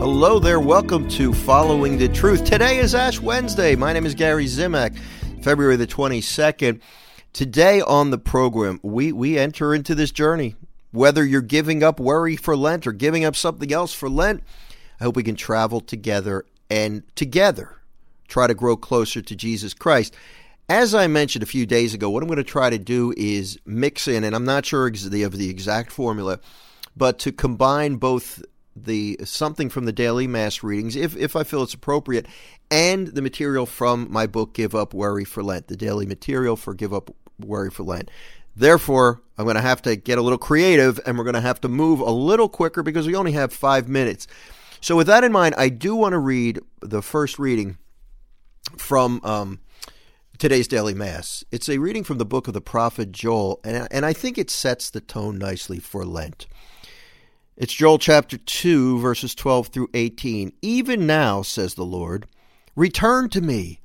Hello there. Welcome to Following the Truth. Today is Ash Wednesday. My name is Gary Zimak, February the 22nd. Today on the program, we, we enter into this journey. Whether you're giving up worry for Lent or giving up something else for Lent, I hope we can travel together and together try to grow closer to Jesus Christ. As I mentioned a few days ago, what I'm going to try to do is mix in, and I'm not sure of the exact formula, but to combine both the something from the daily mass readings, if if I feel it's appropriate, and the material from my book Give Up Worry for Lent, the daily material for Give Up Worry for Lent. Therefore, I'm going to have to get a little creative and we're going to have to move a little quicker because we only have five minutes. So, with that in mind, I do want to read the first reading from um, today's daily mass. It's a reading from the book of the prophet Joel, and, and I think it sets the tone nicely for Lent. It's Joel chapter 2, verses 12 through 18. Even now, says the Lord, return to me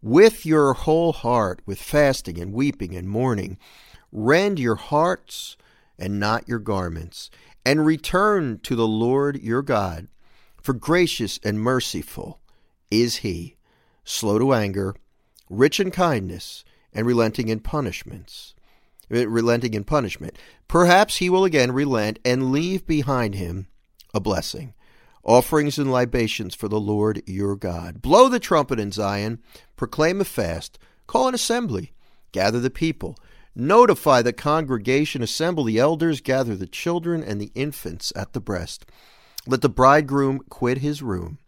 with your whole heart, with fasting and weeping and mourning. Rend your hearts and not your garments, and return to the Lord your God, for gracious and merciful is he, slow to anger rich in kindness, and relenting in punishments. Relenting in punishment. Perhaps he will again relent and leave behind him a blessing. Offerings and libations for the Lord your God. Blow the trumpet in Zion, proclaim a fast, call an assembly, gather the people, notify the congregation, assemble the elders, gather the children and the infants at the breast. Let the bridegroom quit his room,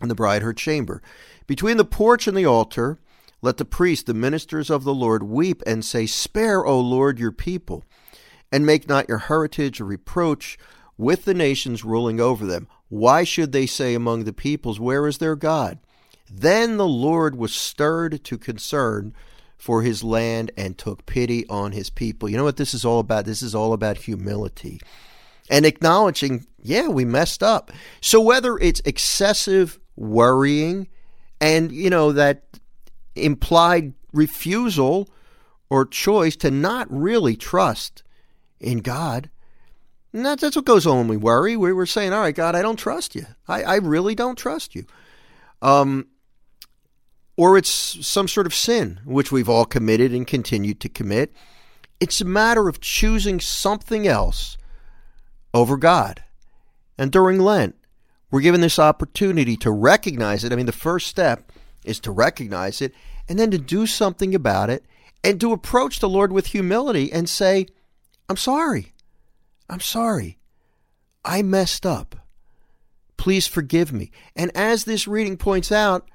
and the bride her chamber. Between the porch and the altar, let the priests, the ministers of the Lord, weep and say, Spare, O Lord, your people, and make not your heritage a reproach with the nations ruling over them. Why should they say among the peoples, Where is their God? Then the Lord was stirred to concern for his land and took pity on his people. You know what this is all about? This is all about humility and acknowledging, yeah, we messed up. So whether it's excessive worrying and, you know, that implied refusal or choice to not really trust in God. And that's, that's what goes on when we worry. We were saying, all right, God, I don't trust you. I, I really don't trust you. Um, or it's some sort of sin, which we've all committed and continue to commit. It's a matter of choosing something else over God. And during Lent, we're given this opportunity to recognize it. I mean, the first step is to recognize it and then to do something about it and to approach the Lord with humility and say, I'm sorry. I'm sorry. I messed up. Please forgive me. And as this reading points out,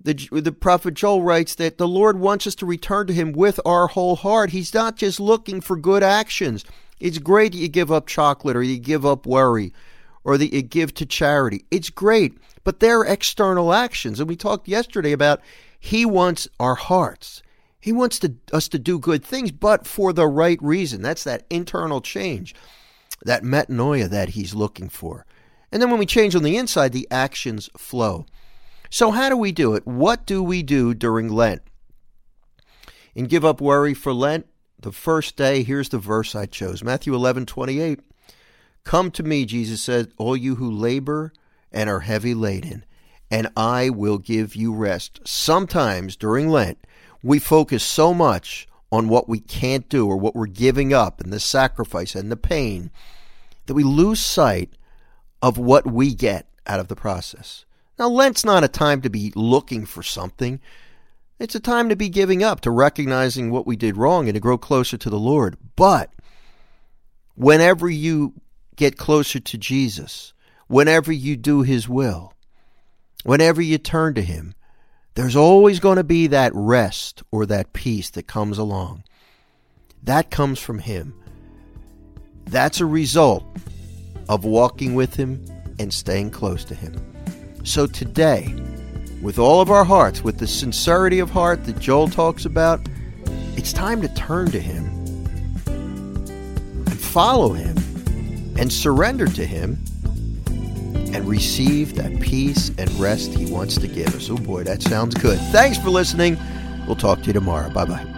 the, the prophet Joel writes that the Lord wants us to return to him with our whole heart. He's not just looking for good actions. It's great that you give up chocolate or you give up worry or that you give to charity. It's great, but they're external actions. And we talked yesterday about he wants our hearts. He wants to, us to do good things, but for the right reason. That's that internal change, that metanoia that he's looking for. And then when we change on the inside, the actions flow. So, how do we do it? What do we do during Lent? In Give Up Worry for Lent, the first day, here's the verse I chose Matthew 11 28. Come to me, Jesus said, all you who labor and are heavy laden, and I will give you rest. Sometimes during Lent, we focus so much on what we can't do or what we're giving up and the sacrifice and the pain that we lose sight of what we get out of the process. Now, Lent's not a time to be looking for something. It's a time to be giving up, to recognizing what we did wrong and to grow closer to the Lord. But whenever you get closer to Jesus, whenever you do His will, whenever you turn to Him, there's always going to be that rest or that peace that comes along. That comes from Him. That's a result of walking with Him and staying close to Him. So today, with all of our hearts, with the sincerity of heart that Joel talks about, it's time to turn to Him and follow Him and surrender to Him and receive that peace and rest He wants to give us. Oh boy, that sounds good. Thanks for listening. We'll talk to you tomorrow. Bye bye.